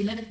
11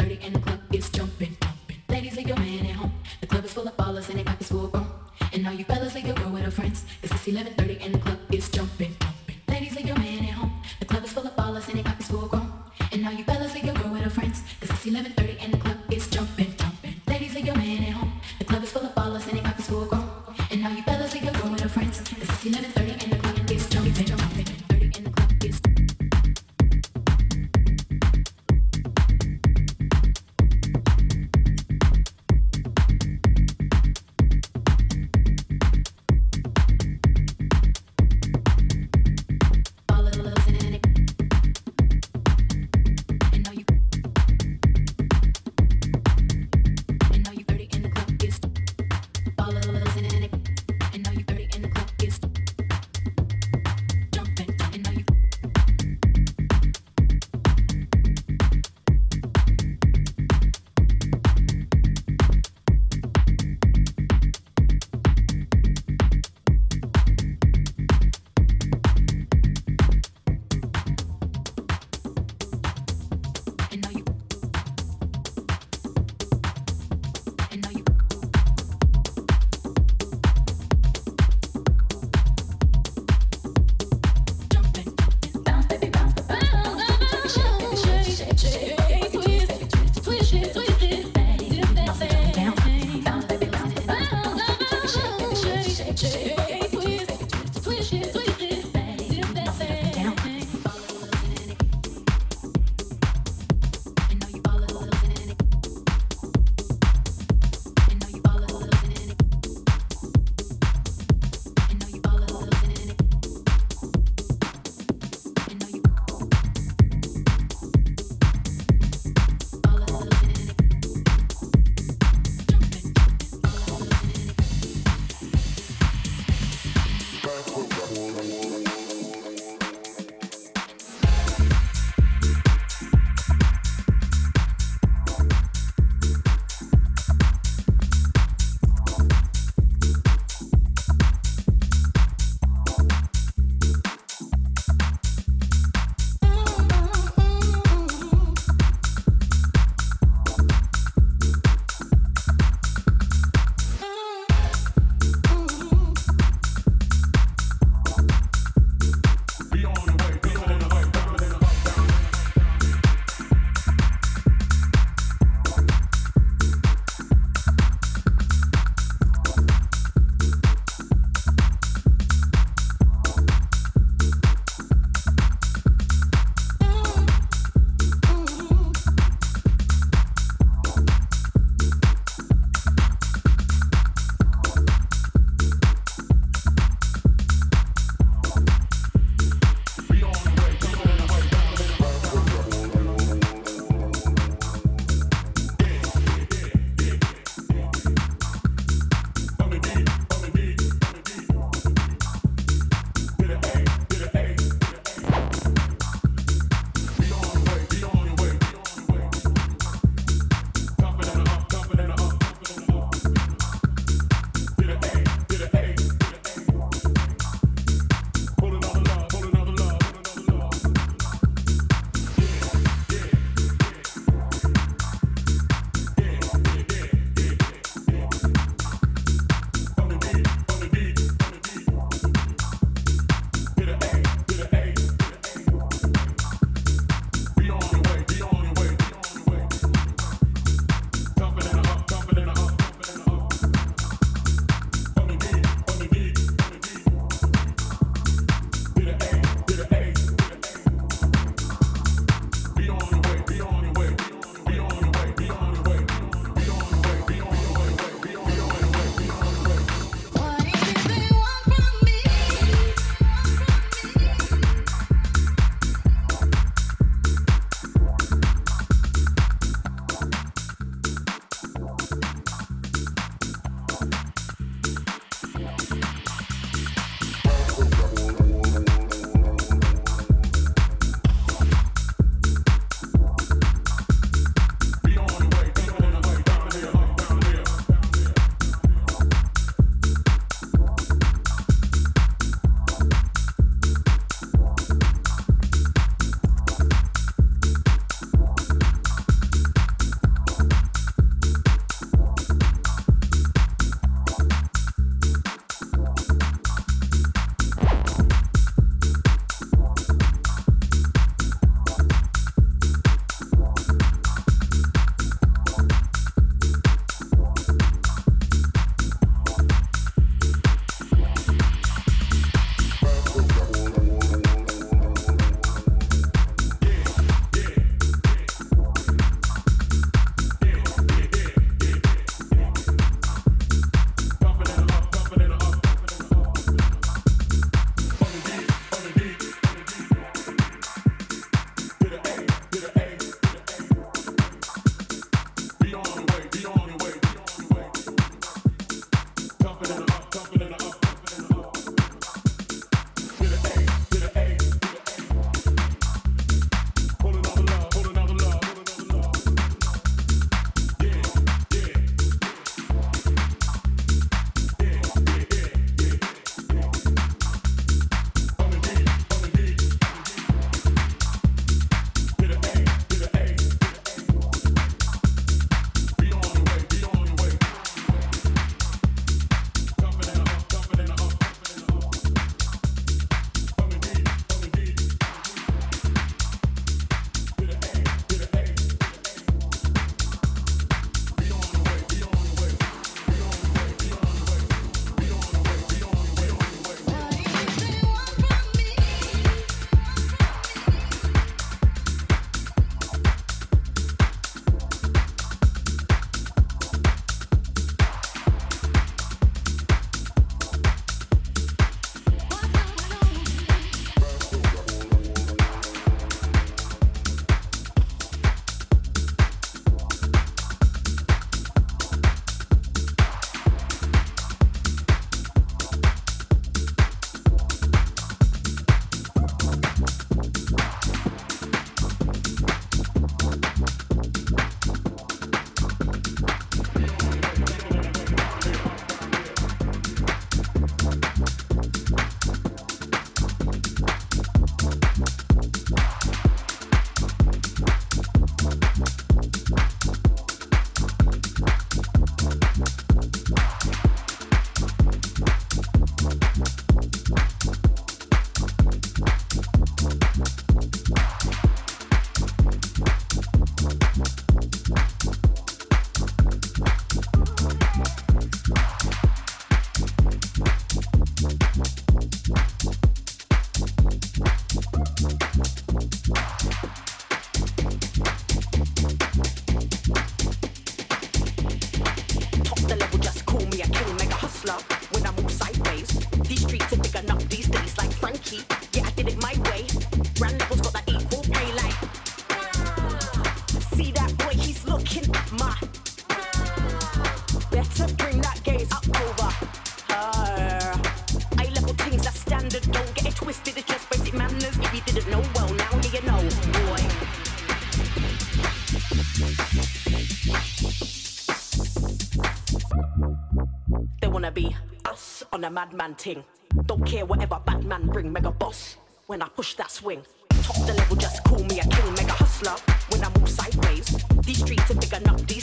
a madman ting. Don't care whatever Batman bring, mega boss. When I push that swing, top the level, just call me a king, mega hustler. When I move sideways, these streets are big enough these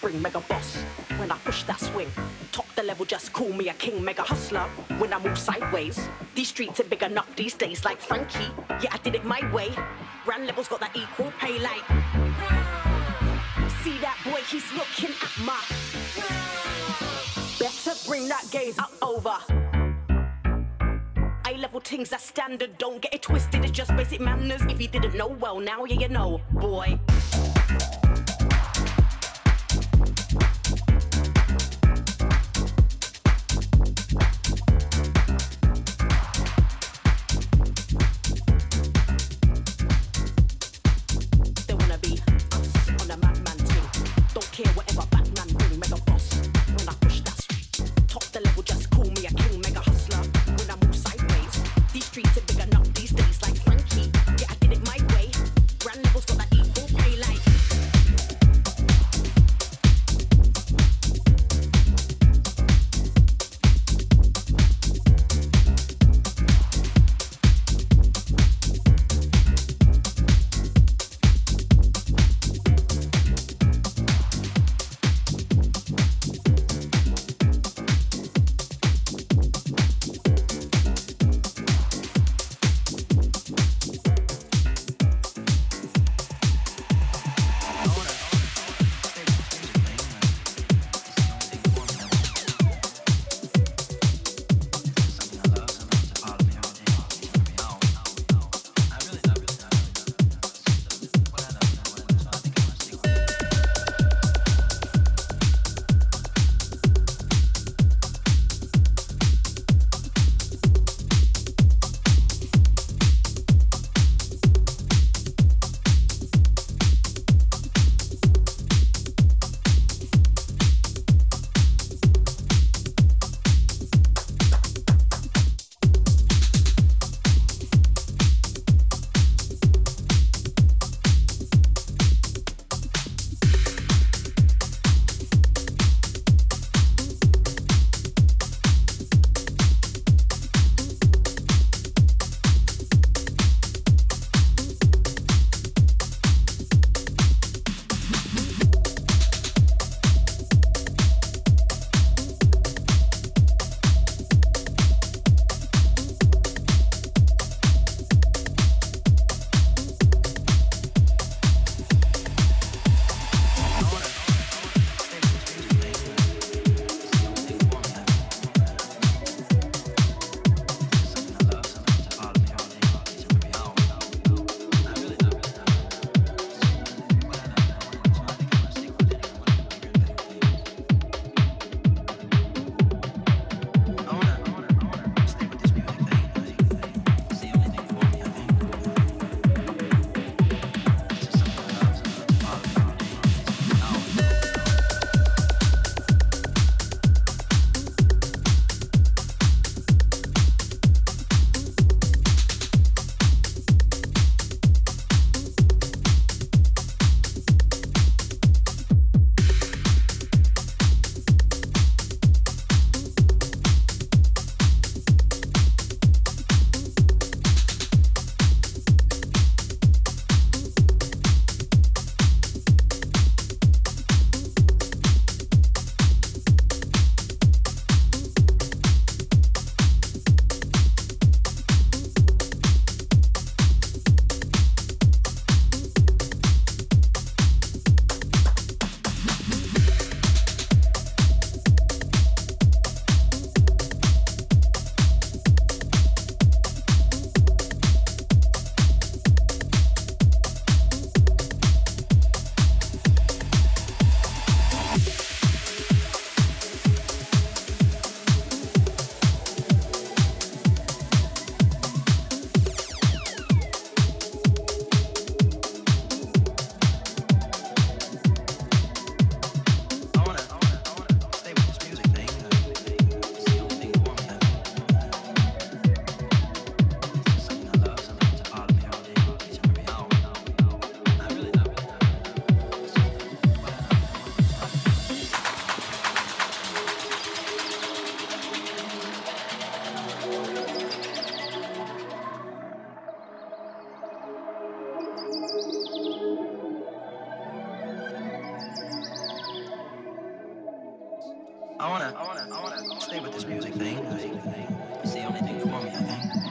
bring mega boss. When I push that swing, top the level, just call me a king, mega hustler. When I move sideways, these streets are big enough these days, like Frankie. Yeah, I did it my way. Grand levels got that equal pay, like. See that boy, he's looking at my. Better bring that gaze up over. Level things are standard, don't get it twisted, it's just basic manners. If you didn't know, well, now yeah, you know, boy. I wanna, I wanna, I wanna stay with this music thing. It's the only thing for me, I think.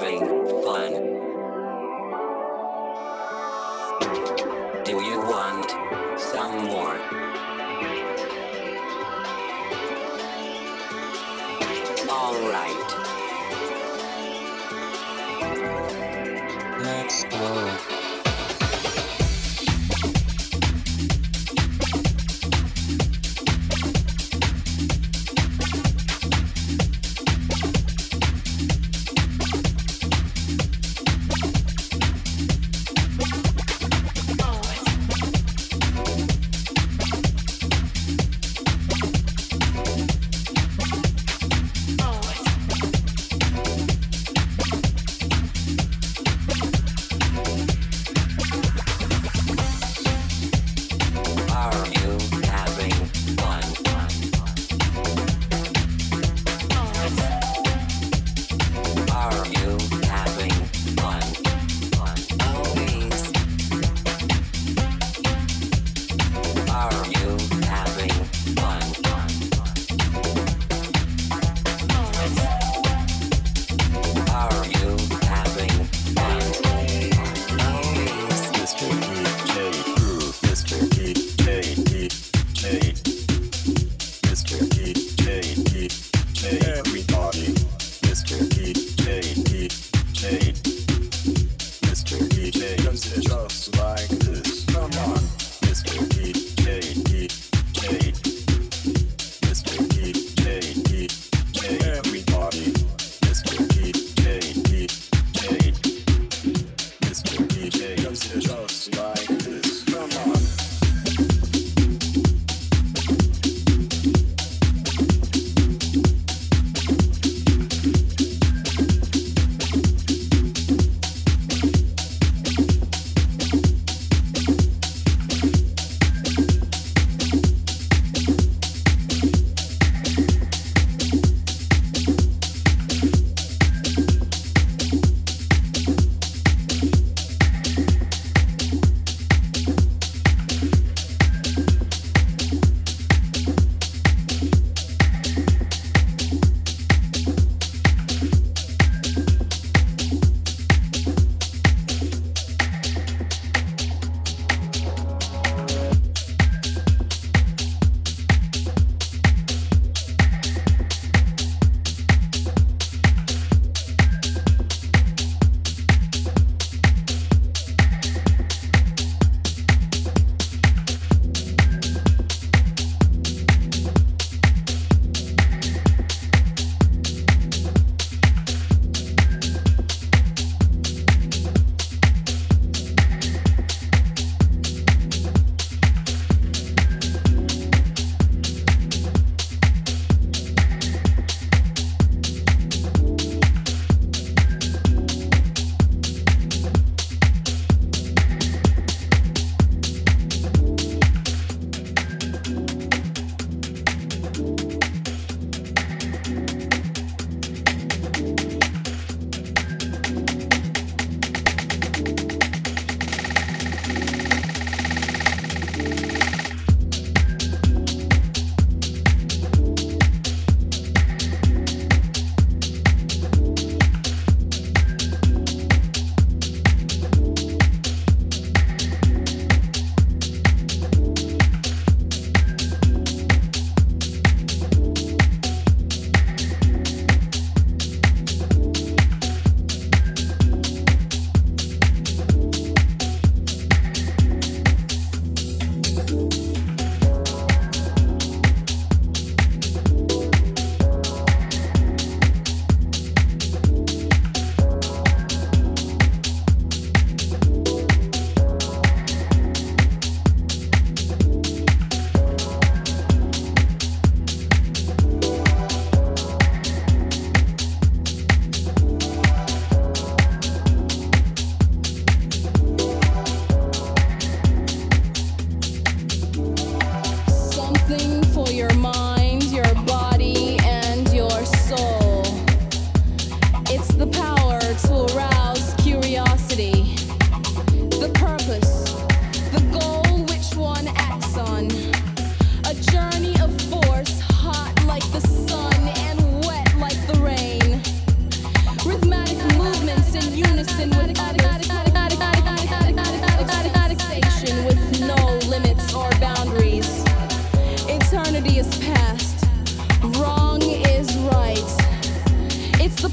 Mr. DJ Groove, Mr. DJ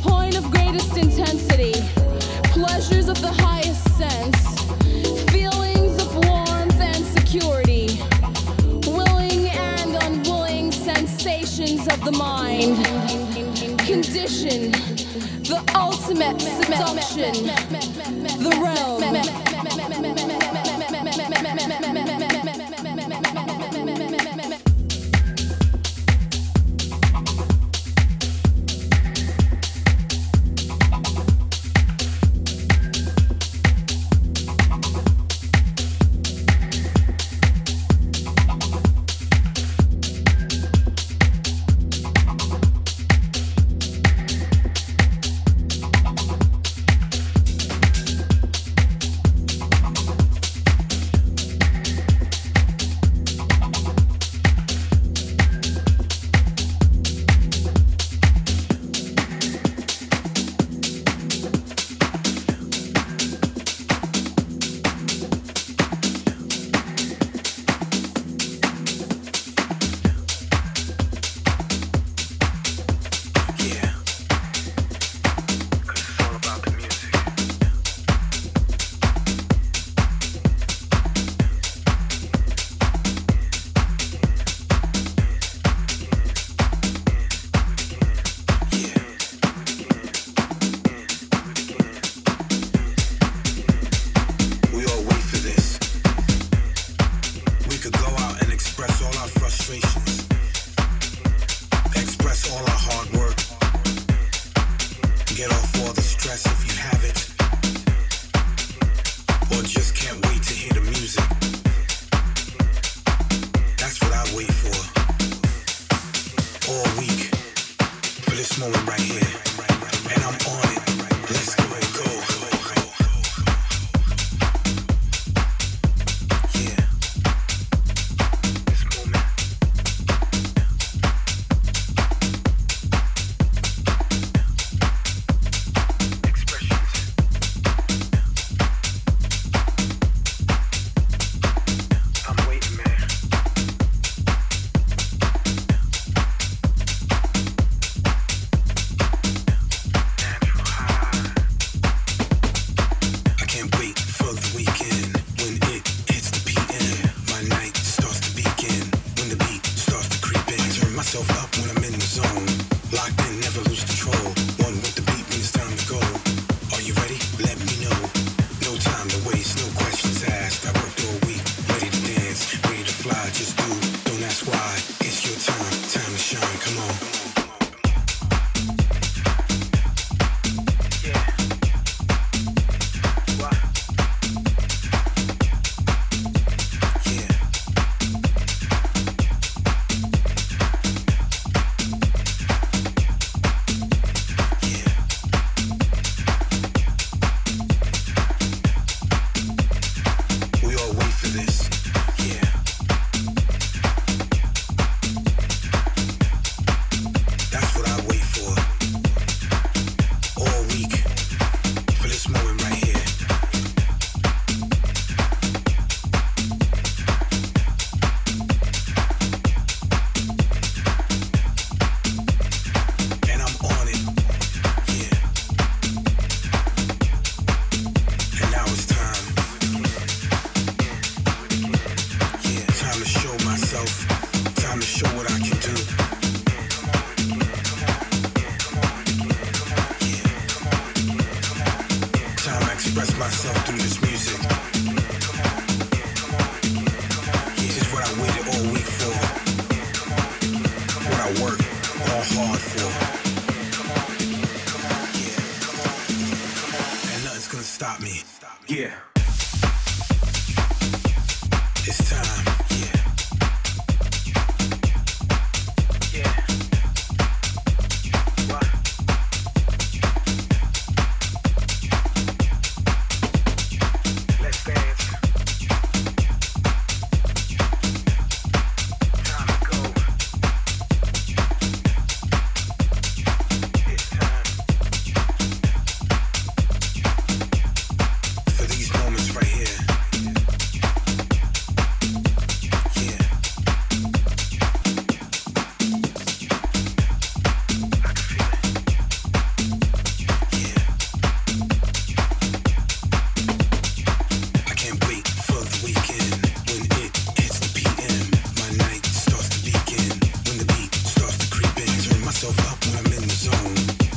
point of greatest intensity, pleasures of the highest sense, feelings of warmth and security, willing and unwilling sensations of the mind, condition, the ultimate seduction, the realm.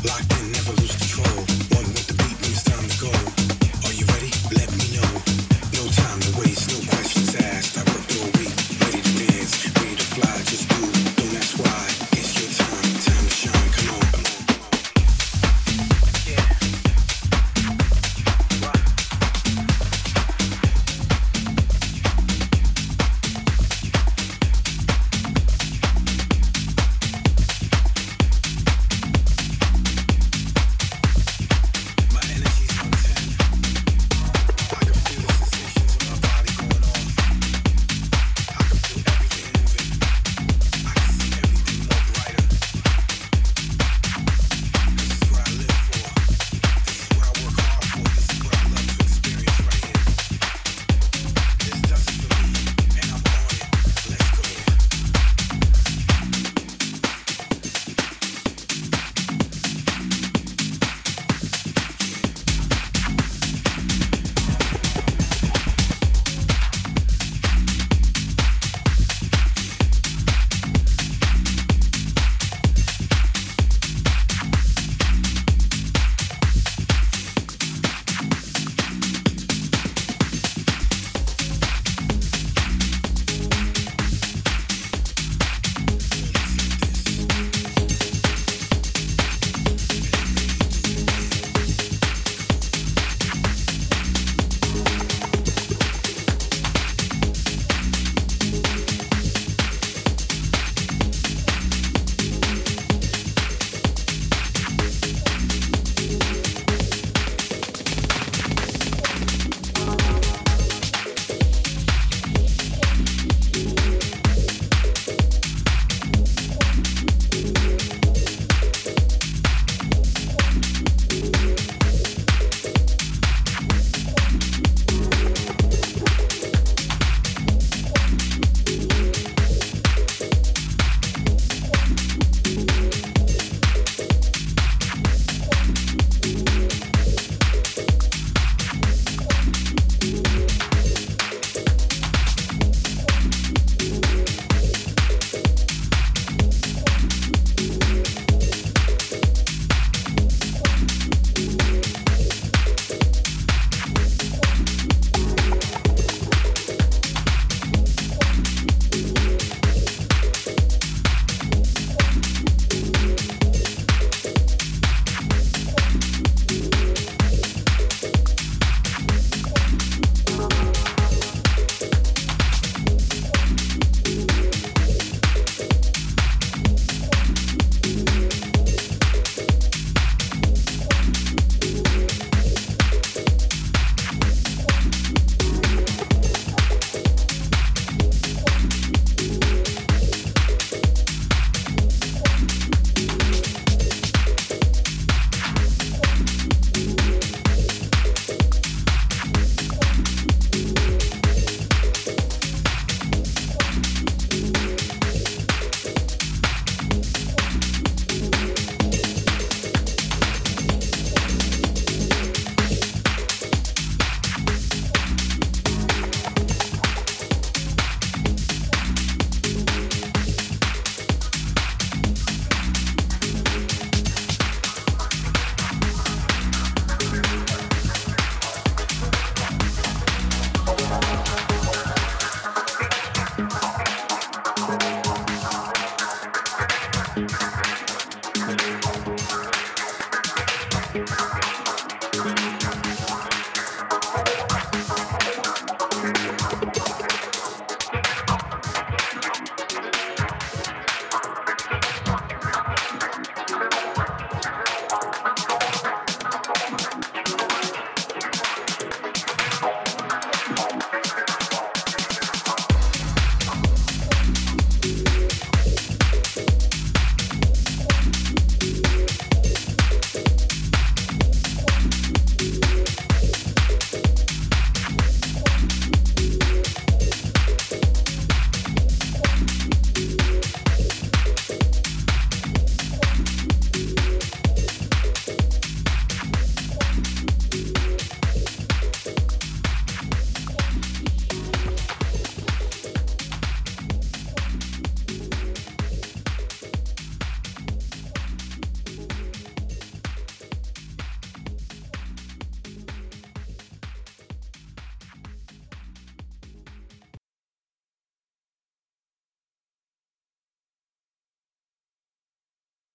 like